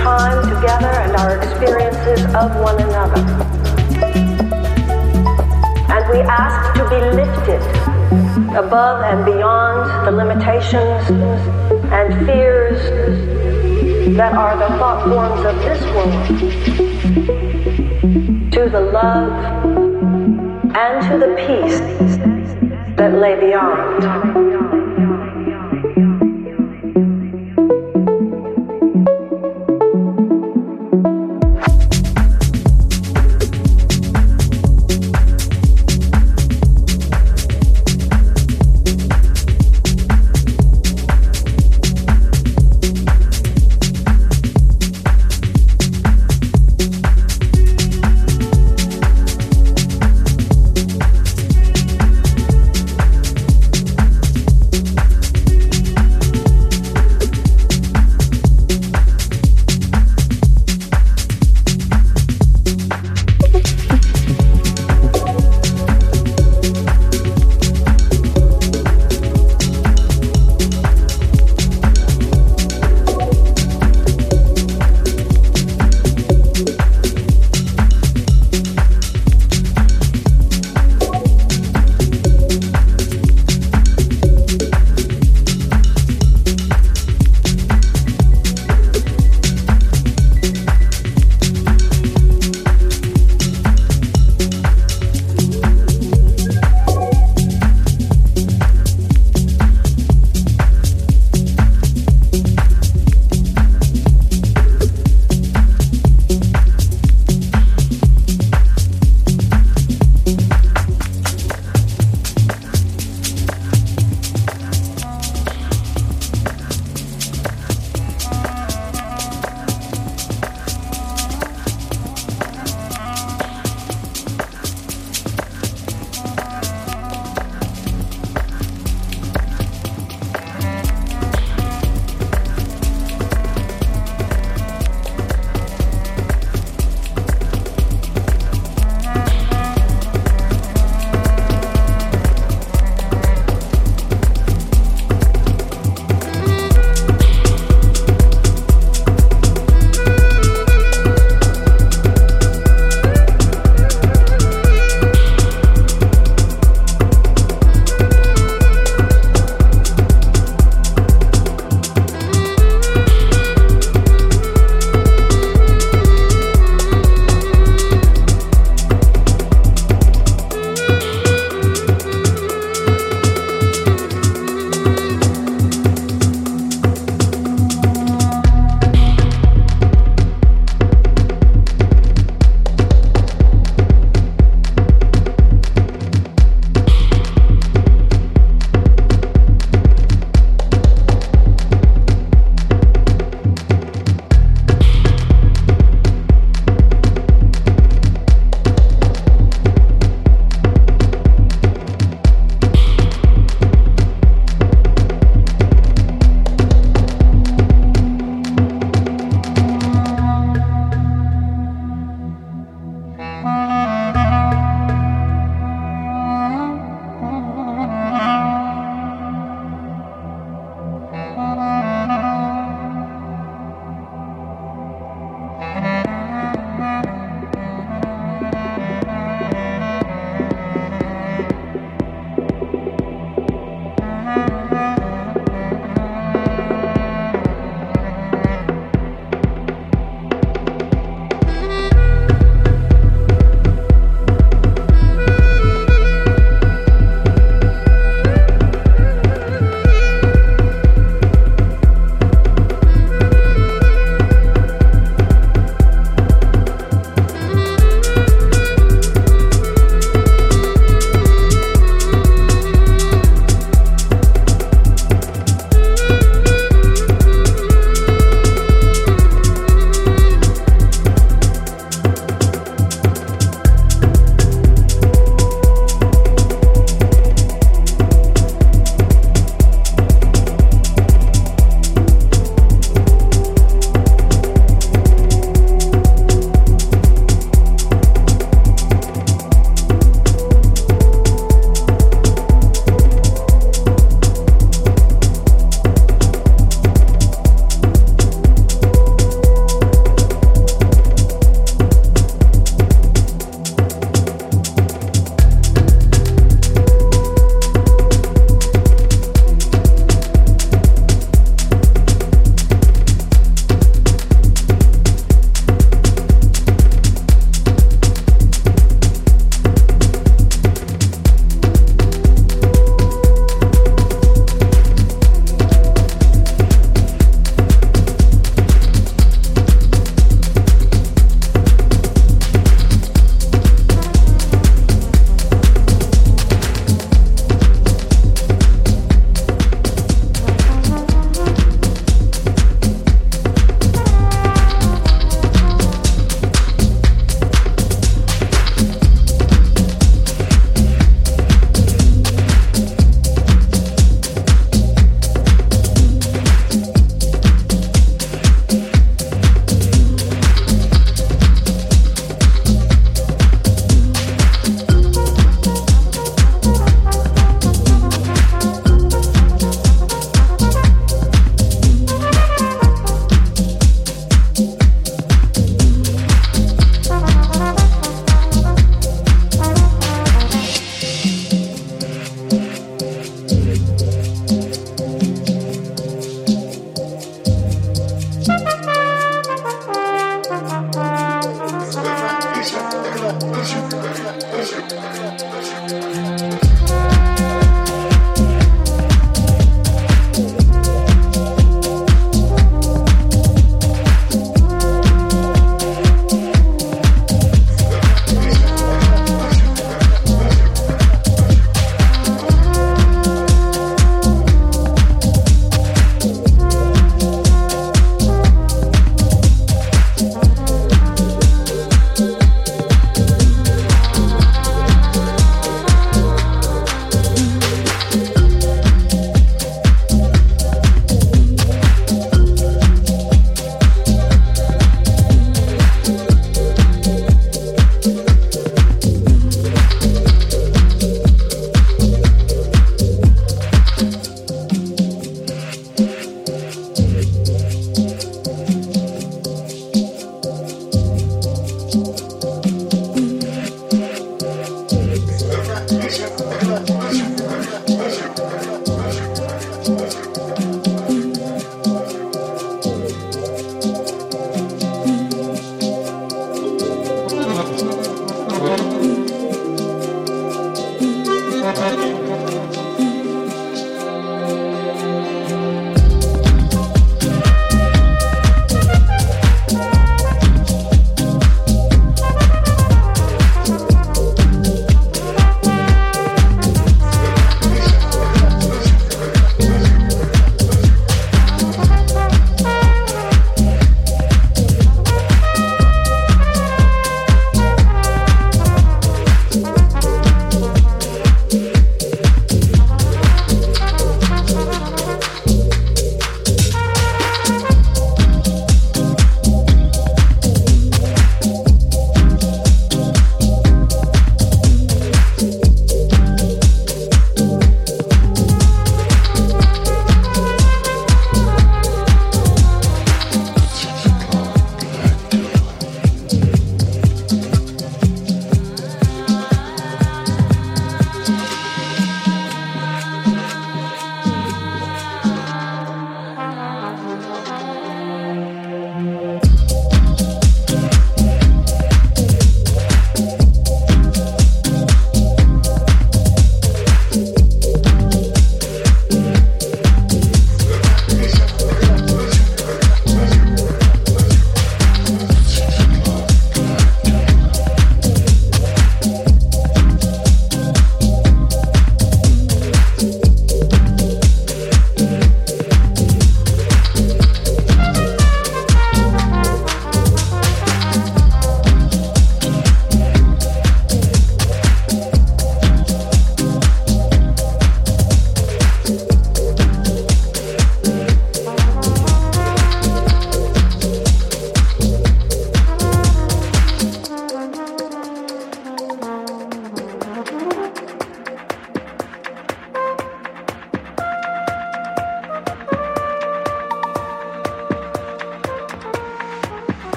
time together and our experiences of one another. And we ask to be lifted above and beyond the limitations and fears that are the thought forms of this world to the love and to the peace that lay beyond.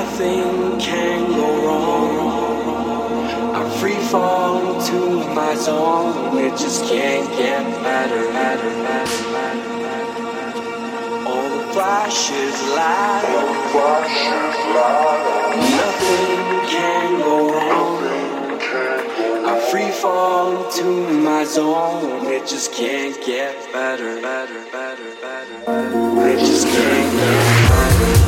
Nothing can go wrong. I free fall into my zone. It just can't get better, better, better, better, better. All the flashes light. Nothing can go wrong. I free fall into my zone. It just can't get better, better, better, better. It just can't get better.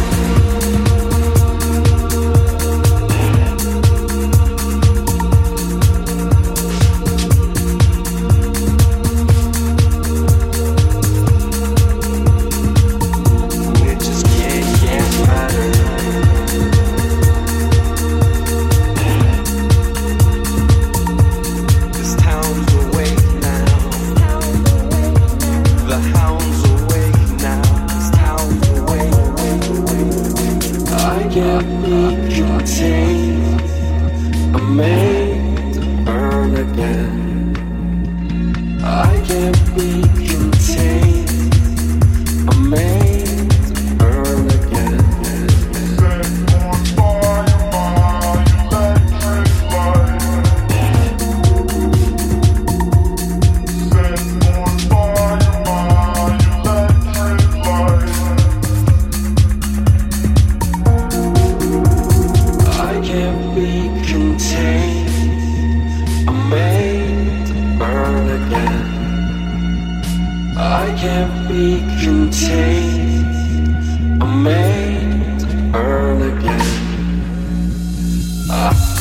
Burn again. I can't be contained. I'm made to burn again. Ah.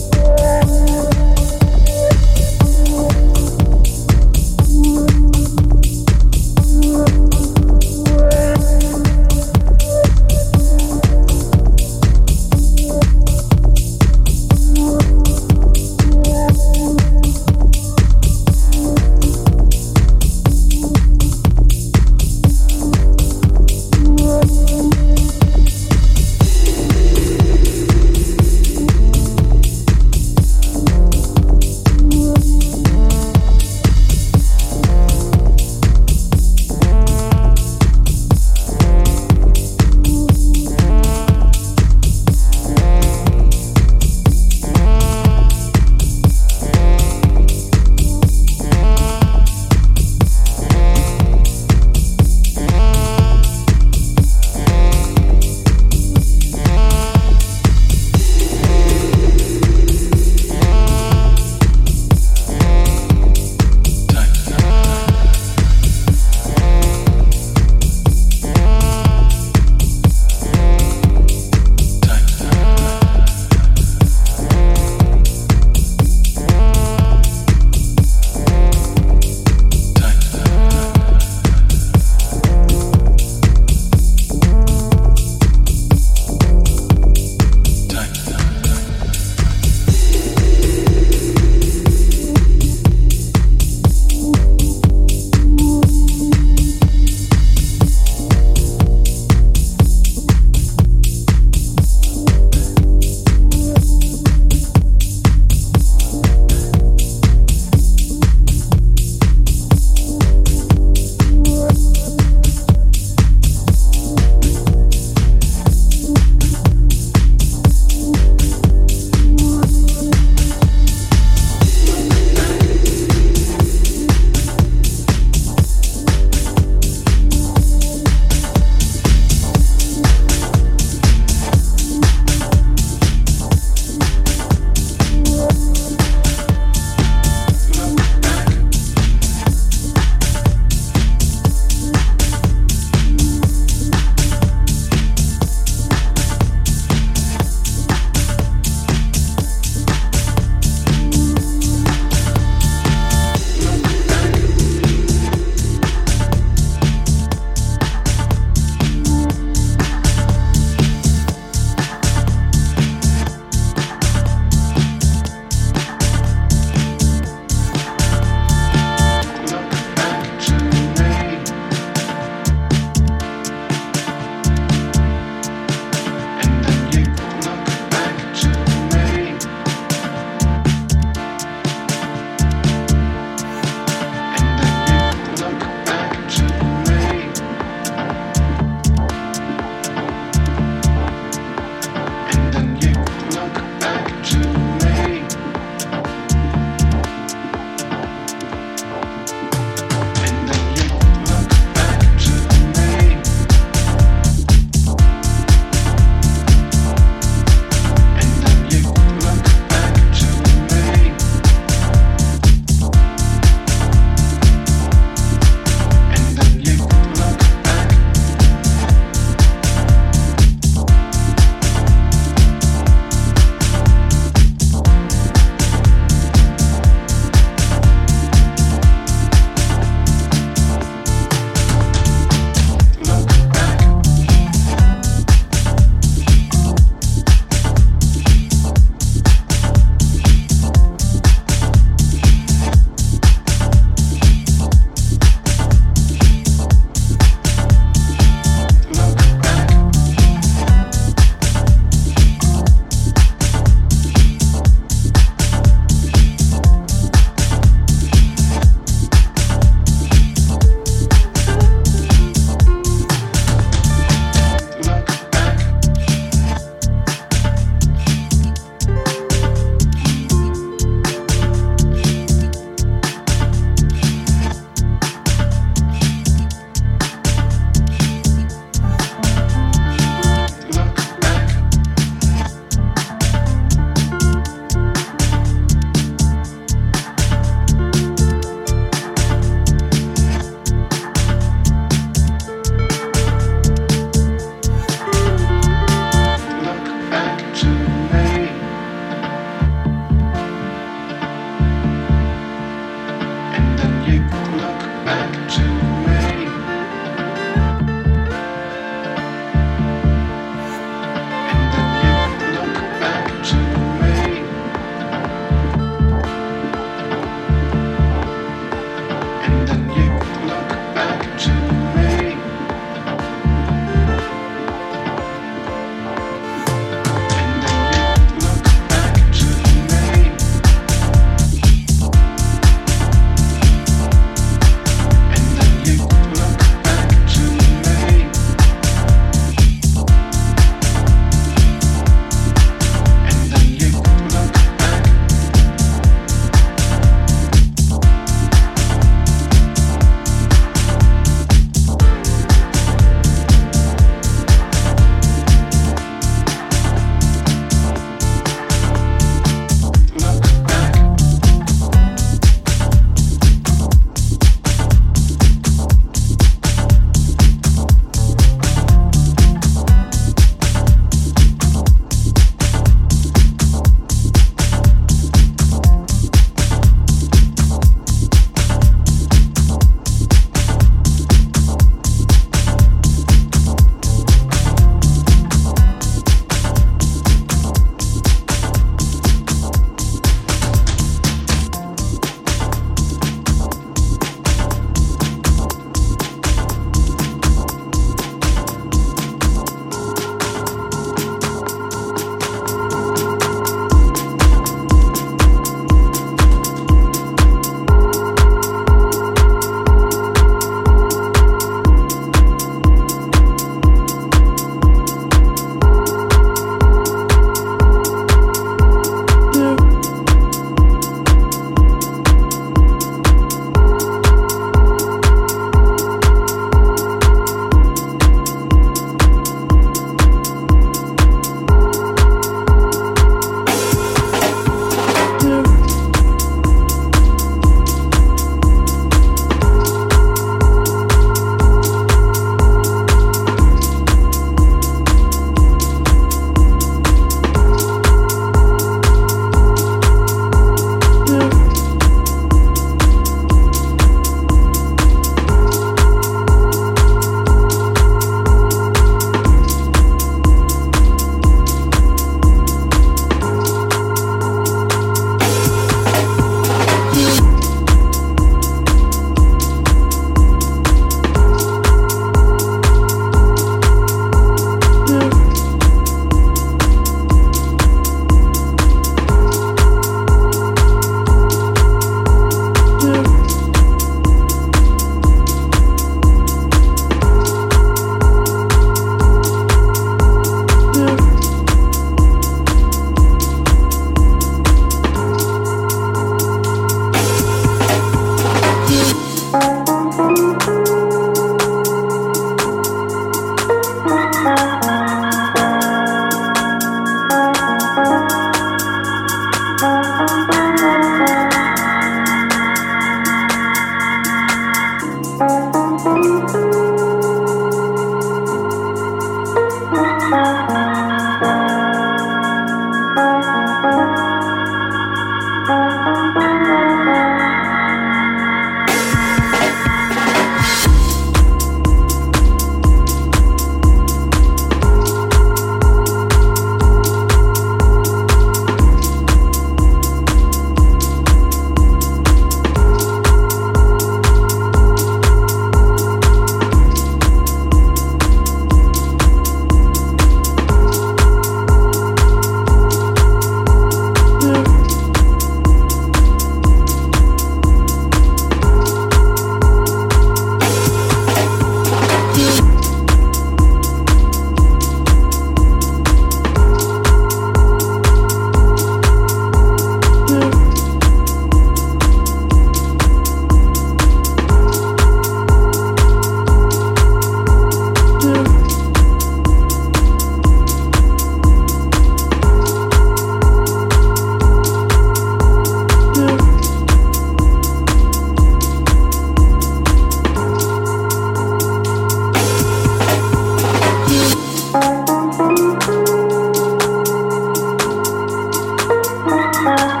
love.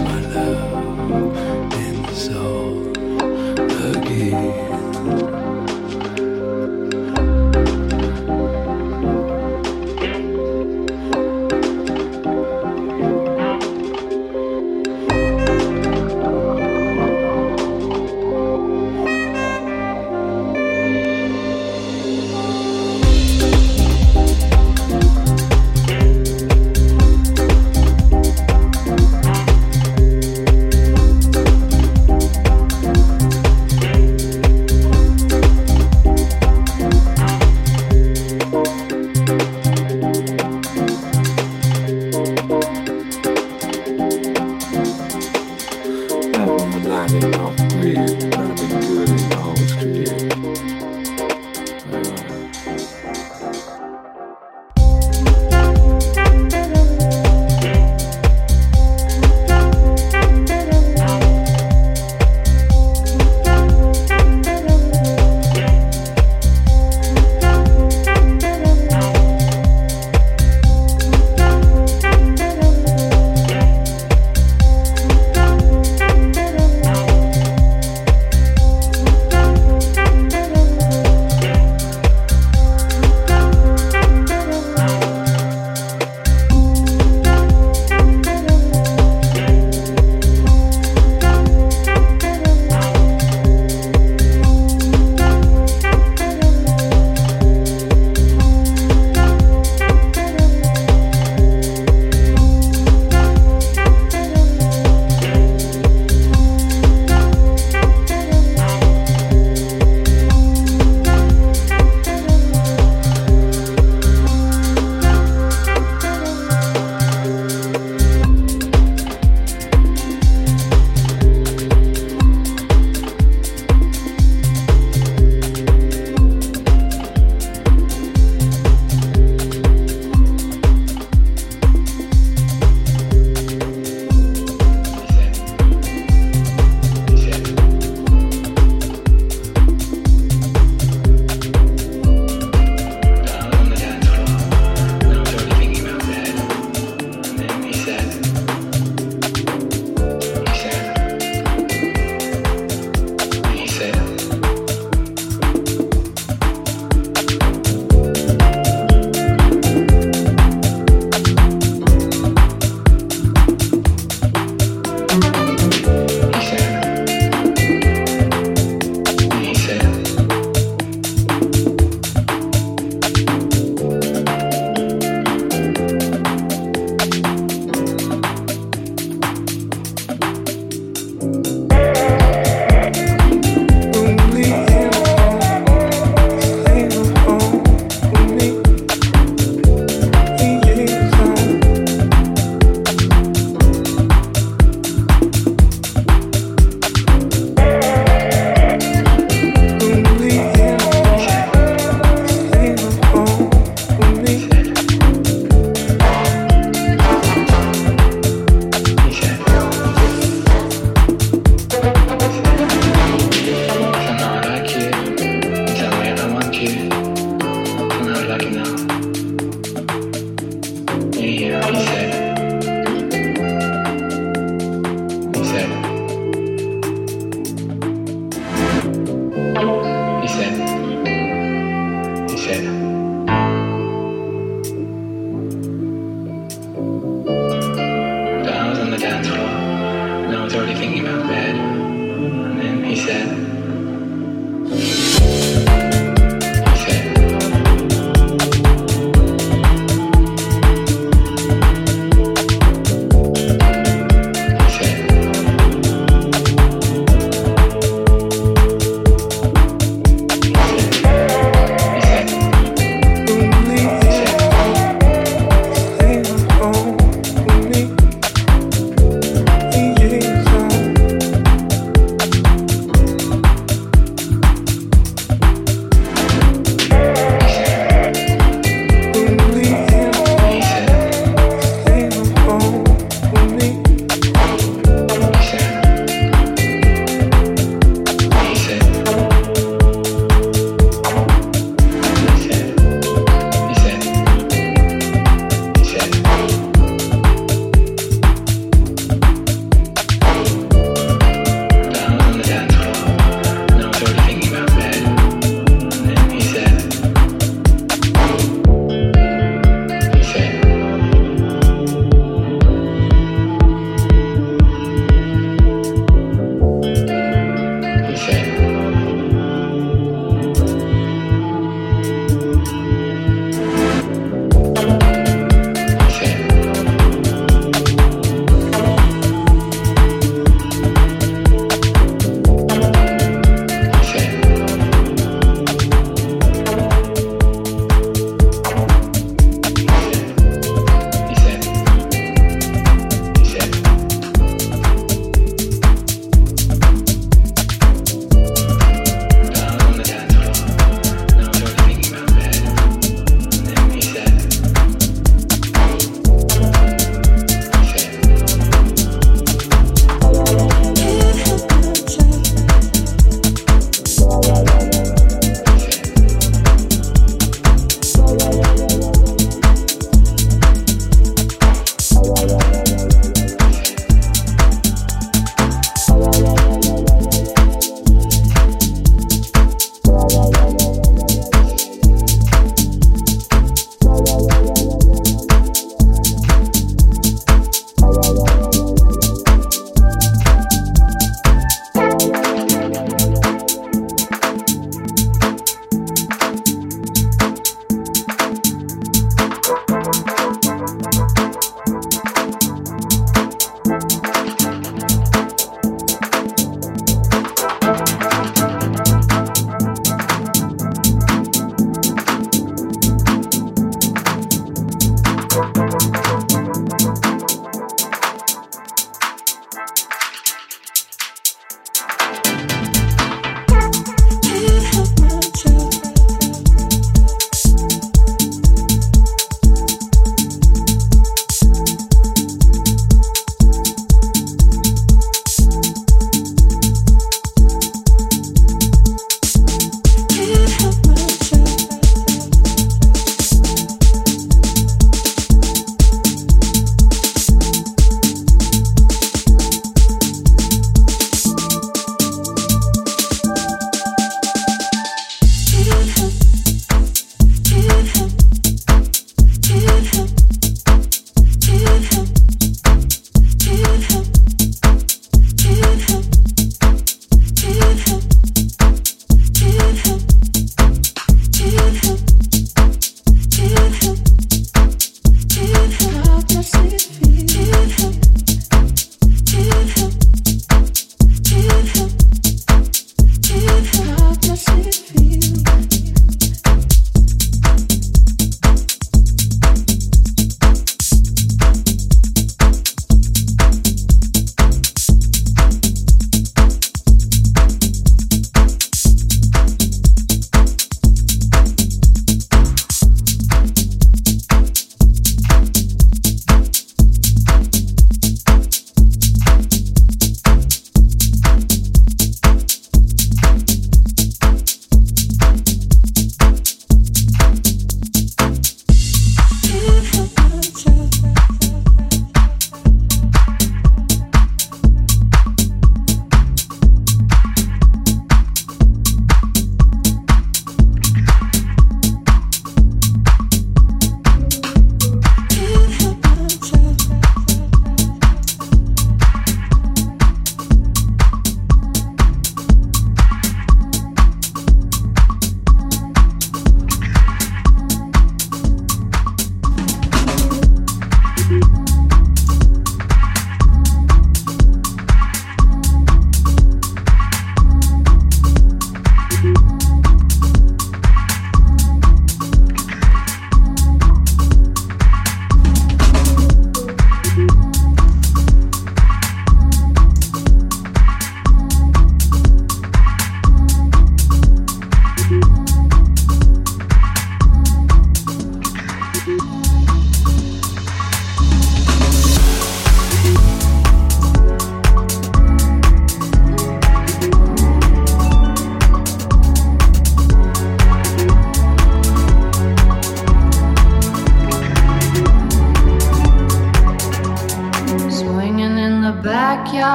was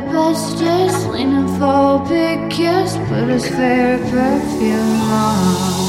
Bestest, leaning for a big kiss, put his favorite perfume on.